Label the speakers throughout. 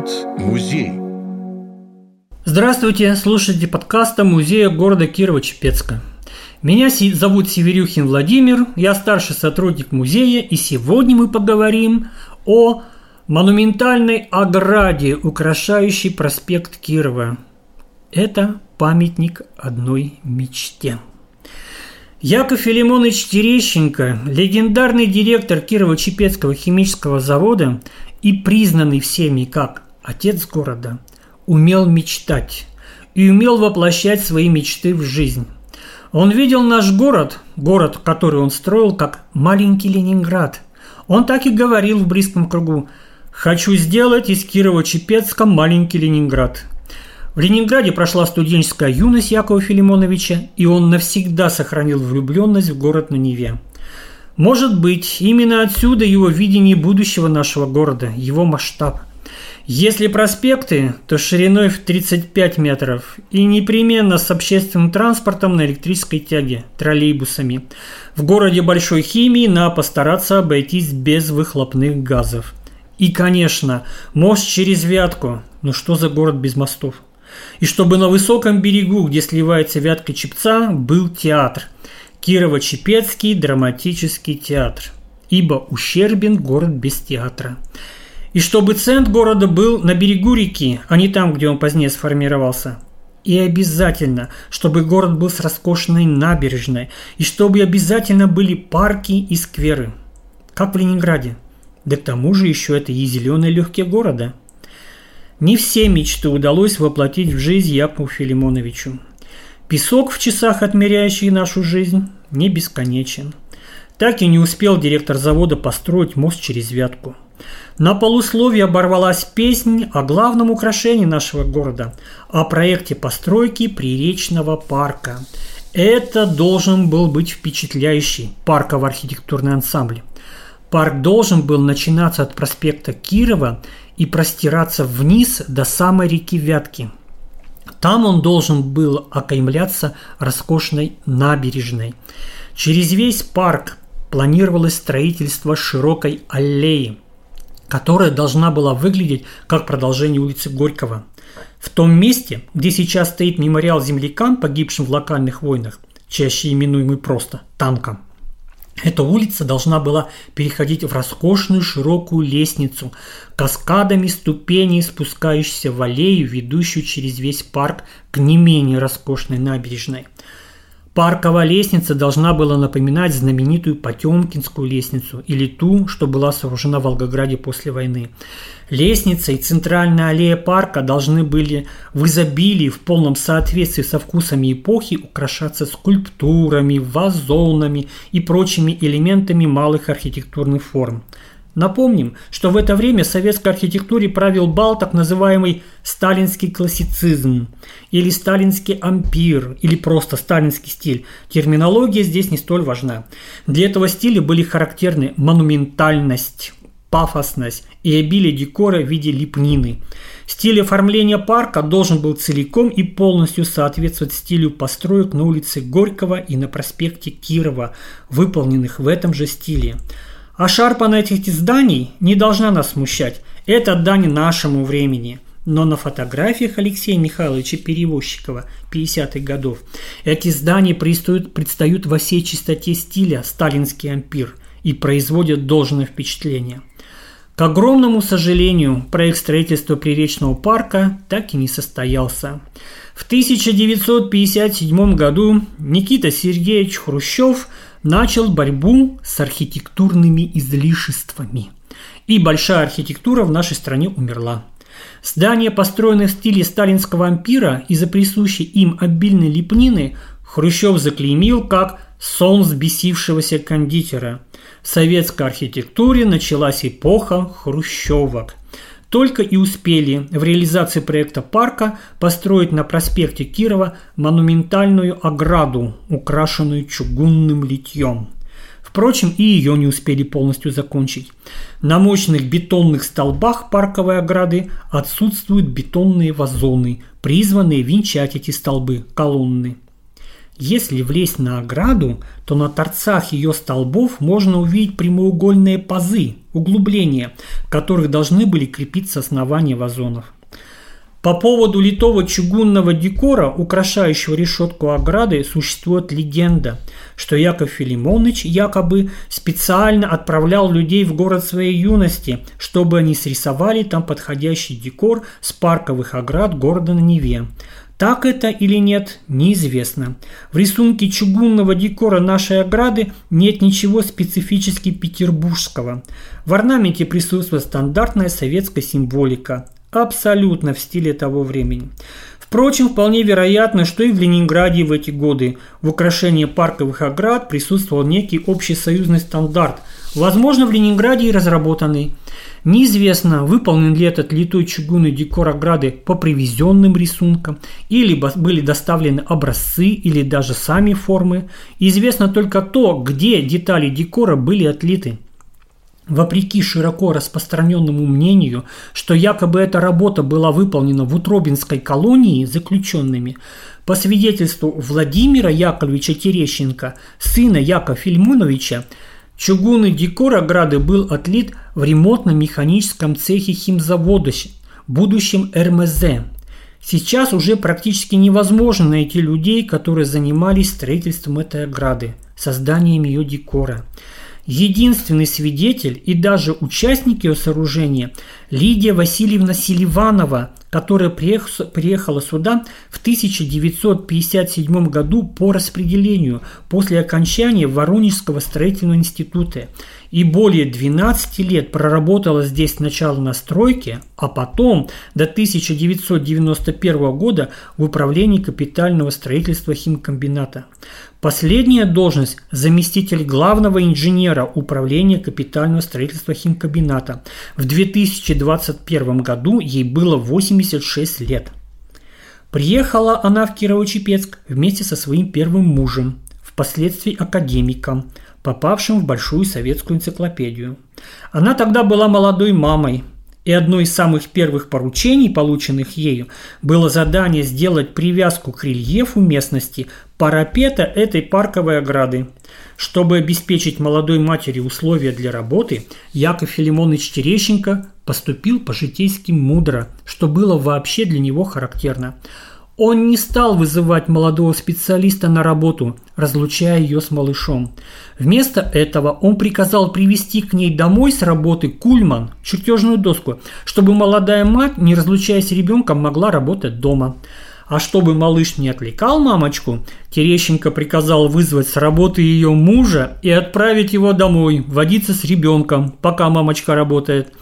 Speaker 1: говорит музей.
Speaker 2: Здравствуйте, слушайте подкаста Музея города Кирова-Чепецка. Меня зовут Северюхин Владимир, я старший сотрудник музея, и сегодня мы поговорим о монументальной ограде, украшающей проспект Кирова. Это памятник одной мечте. Яков Филимонович Терещенко, легендарный директор Кирово-Чепецкого химического завода и признанный всеми как отец города, умел мечтать и умел воплощать свои мечты в жизнь. Он видел наш город, город, который он строил, как маленький Ленинград. Он так и говорил в близком кругу «Хочу сделать из Кирова-Чепецка маленький Ленинград». В Ленинграде прошла студенческая юность Якова Филимоновича, и он навсегда сохранил влюбленность в город на Неве. Может быть, именно отсюда его видение будущего нашего города, его масштаб – если проспекты, то шириной в 35 метров и непременно с общественным транспортом на электрической тяге, троллейбусами. В городе большой химии надо постараться обойтись без выхлопных газов. И, конечно, мост через Вятку. Ну что за город без мостов? И чтобы на высоком берегу, где сливается Вятка Чепца, был театр. Кирово-Чепецкий драматический театр. Ибо ущербен город без театра. И чтобы центр города был на берегу реки, а не там, где он позднее сформировался. И обязательно, чтобы город был с роскошной набережной, и чтобы обязательно были парки и скверы. Как в Ленинграде. Да к тому же еще это и зеленые легкие города. Не все мечты удалось воплотить в жизнь Якову Филимоновичу. Песок в часах, отмеряющий нашу жизнь, не бесконечен. Так и не успел директор завода построить мост через Вятку – на полусловие оборвалась песнь о главном украшении нашего города, о проекте постройки приречного парка. Это должен был быть впечатляющий парково-архитектурный ансамбль. Парк должен был начинаться от проспекта Кирова и простираться вниз до самой реки Вятки. Там он должен был окаймляться роскошной набережной. Через весь парк планировалось строительство широкой аллеи – которая должна была выглядеть как продолжение улицы Горького. В том месте, где сейчас стоит мемориал землякам, погибшим в локальных войнах, чаще именуемый просто танком, эта улица должна была переходить в роскошную широкую лестницу, каскадами ступеней, спускающихся в аллею, ведущую через весь парк к не менее роскошной набережной – Парковая лестница должна была напоминать знаменитую Потемкинскую лестницу или ту, что была сооружена в Волгограде после войны. Лестница и центральная аллея парка должны были в изобилии, в полном соответствии со вкусами эпохи украшаться скульптурами, вазонами и прочими элементами малых архитектурных форм – Напомним, что в это время советской архитектуре правил бал так называемый сталинский классицизм или сталинский ампир или просто сталинский стиль. Терминология здесь не столь важна. Для этого стиля были характерны монументальность, пафосность и обилие декора в виде лепнины. Стиль оформления парка должен был целиком и полностью соответствовать стилю построек на улице Горького и на проспекте Кирова, выполненных в этом же стиле. А шарпанность этих зданий не должна нас смущать. Это дань нашему времени. Но на фотографиях Алексея Михайловича Перевозчикова 50-х годов эти здания предстают, предстают во всей чистоте стиля сталинский ампир и производят должное впечатление. К огромному сожалению, проект строительства Приречного парка так и не состоялся. В 1957 году Никита Сергеевич Хрущев – начал борьбу с архитектурными излишествами. И большая архитектура в нашей стране умерла. Здания, построенные в стиле сталинского ампира из-за присущей им обильной лепнины, Хрущев заклеймил как «сон взбесившегося кондитера». В советской архитектуре началась эпоха хрущевок только и успели в реализации проекта парка построить на проспекте Кирова монументальную ограду, украшенную чугунным литьем. Впрочем, и ее не успели полностью закончить. На мощных бетонных столбах парковой ограды отсутствуют бетонные вазоны, призванные венчать эти столбы, колонны. Если влезть на ограду, то на торцах ее столбов можно увидеть прямоугольные пазы, углубления, к которых должны были крепиться основания вазонов. По поводу литого чугунного декора, украшающего решетку ограды, существует легенда, что Яков Филимонович якобы специально отправлял людей в город своей юности, чтобы они срисовали там подходящий декор с парковых оград города на Неве. Так это или нет, неизвестно. В рисунке чугунного декора нашей ограды нет ничего специфически петербургского. В орнаменте присутствует стандартная советская символика абсолютно в стиле того времени. Впрочем, вполне вероятно, что и в Ленинграде в эти годы в украшении парковых оград присутствовал некий общесоюзный стандарт, возможно, в Ленинграде и разработанный. Неизвестно, выполнен ли этот литой чугунный декор ограды по привезенным рисункам, или были доставлены образцы или даже сами формы. Известно только то, где детали декора были отлиты – Вопреки широко распространенному мнению, что якобы эта работа была выполнена в Утробинской колонии заключенными, по свидетельству Владимира Яковлевича Терещенко, сына Якова Фильмоновича, чугунный декор ограды был отлит в ремонтно-механическом цехе химзавода, будущем РМЗ. Сейчас уже практически невозможно найти людей, которые занимались строительством этой ограды, созданием ее декора. Единственный свидетель и даже участник ее сооружения Лидия Васильевна Селиванова, которая приехала сюда в 1957 году по распределению после окончания Воронежского строительного института и более 12 лет проработала здесь сначала на стройке, а потом до 1991 года в управлении капитального строительства химкомбината. Последняя должность – заместитель главного инженера управления капитального строительства химкомбината. В 2021 году ей было 86 лет. Приехала она в Кирово-Чепецк вместе со своим первым мужем, впоследствии академиком – попавшим в большую советскую энциклопедию. Она тогда была молодой мамой, и одно из самых первых поручений, полученных ею, было задание сделать привязку к рельефу местности парапета этой парковой ограды. Чтобы обеспечить молодой матери условия для работы, Яков Филимонович Терещенко поступил по-житейски мудро, что было вообще для него характерно – он не стал вызывать молодого специалиста на работу, разлучая ее с малышом. Вместо этого он приказал привести к ней домой с работы кульман, чертежную доску, чтобы молодая мать, не разлучаясь с ребенком, могла работать дома. А чтобы малыш не отвлекал мамочку, Терещенко приказал вызвать с работы ее мужа и отправить его домой, водиться с ребенком, пока мамочка работает.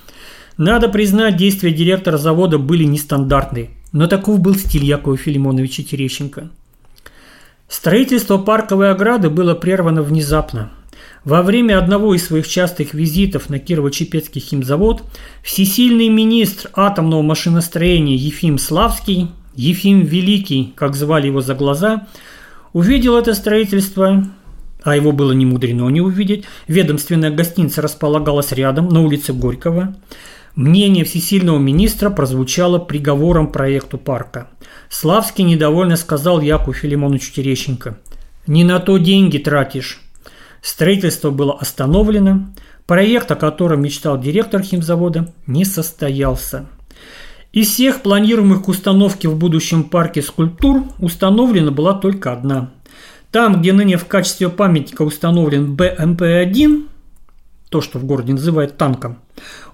Speaker 2: Надо признать, действия директора завода были нестандартные. Но таков был стиль Якова Филимоновича Терещенко. Строительство парковой ограды было прервано внезапно. Во время одного из своих частых визитов на Кирово-Чепецкий химзавод всесильный министр атомного машиностроения Ефим Славский, Ефим Великий, как звали его за глаза, увидел это строительство, а его было не мудрено не увидеть. Ведомственная гостиница располагалась рядом, на улице Горького. Мнение всесильного министра прозвучало приговором проекту парка. Славский недовольно сказал Яку Филимоновичу Терещенко. «Не на то деньги тратишь». Строительство было остановлено. Проект, о котором мечтал директор химзавода, не состоялся. Из всех планируемых к установке в будущем парке скульптур установлена была только одна. Там, где ныне в качестве памятника установлен БМП-1, то, что в городе называют танком,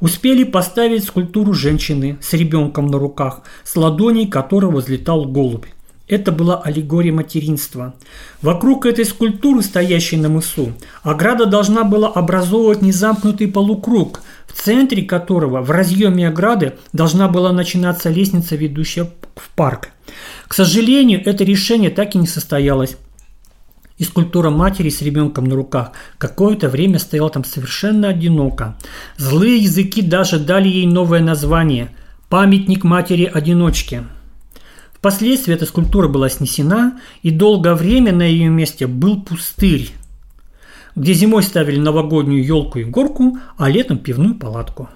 Speaker 2: успели поставить скульптуру женщины с ребенком на руках, с ладоней которого взлетал голубь. Это была аллегория материнства. Вокруг этой скульптуры, стоящей на мысу, ограда должна была образовывать незамкнутый полукруг, в центре которого в разъеме ограды должна была начинаться лестница, ведущая в парк. К сожалению, это решение так и не состоялось. И скульптура матери с ребенком на руках какое-то время стояла там совершенно одиноко. Злые языки даже дали ей новое название – «Памятник матери-одиночки». Впоследствии эта скульптура была снесена, и долгое время на ее месте был пустырь, где зимой ставили новогоднюю елку и горку, а летом пивную палатку.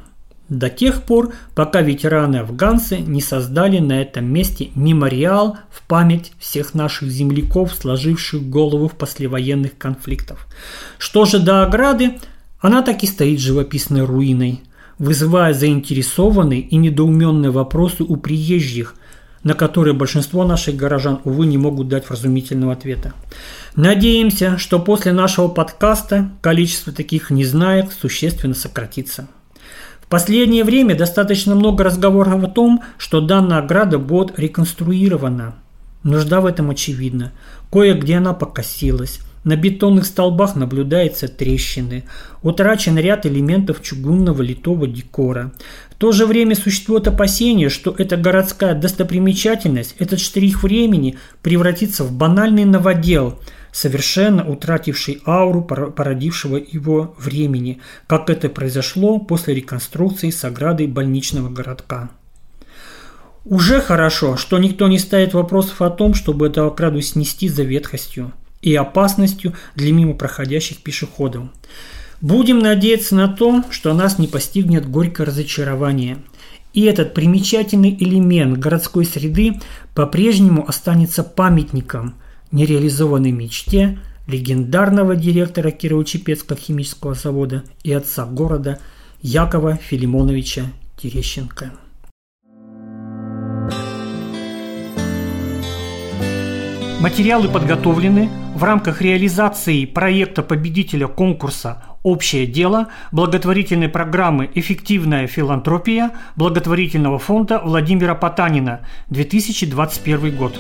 Speaker 2: До тех пор, пока ветераны-афганцы не создали на этом месте мемориал в память всех наших земляков, сложивших голову в послевоенных конфликтах. Что же до ограды, она так и стоит живописной руиной, вызывая заинтересованные и недоуменные вопросы у приезжих, на которые большинство наших горожан, увы, не могут дать вразумительного ответа. Надеемся, что после нашего подкаста количество таких незнаек существенно сократится последнее время достаточно много разговоров о том, что данная ограда будет реконструирована. Нужда в этом очевидна. Кое-где она покосилась. На бетонных столбах наблюдаются трещины. Утрачен ряд элементов чугунного литого декора. В то же время существует опасение, что эта городская достопримечательность, этот штрих времени превратится в банальный новодел – совершенно утративший ауру породившего его времени, как это произошло после реконструкции с оградой больничного городка. Уже хорошо, что никто не ставит вопросов о том, чтобы эту ограду снести за ветхостью и опасностью для мимо проходящих пешеходов. Будем надеяться на то, что нас не постигнет горькое разочарование. И этот примечательный элемент городской среды по-прежнему останется памятником – нереализованной мечте легендарного директора Кирово-Чепецкого химического завода и отца города Якова Филимоновича Терещенко. Материалы подготовлены в рамках реализации проекта победителя конкурса «Общее дело» благотворительной программы «Эффективная филантропия» благотворительного фонда Владимира Потанина 2021 год.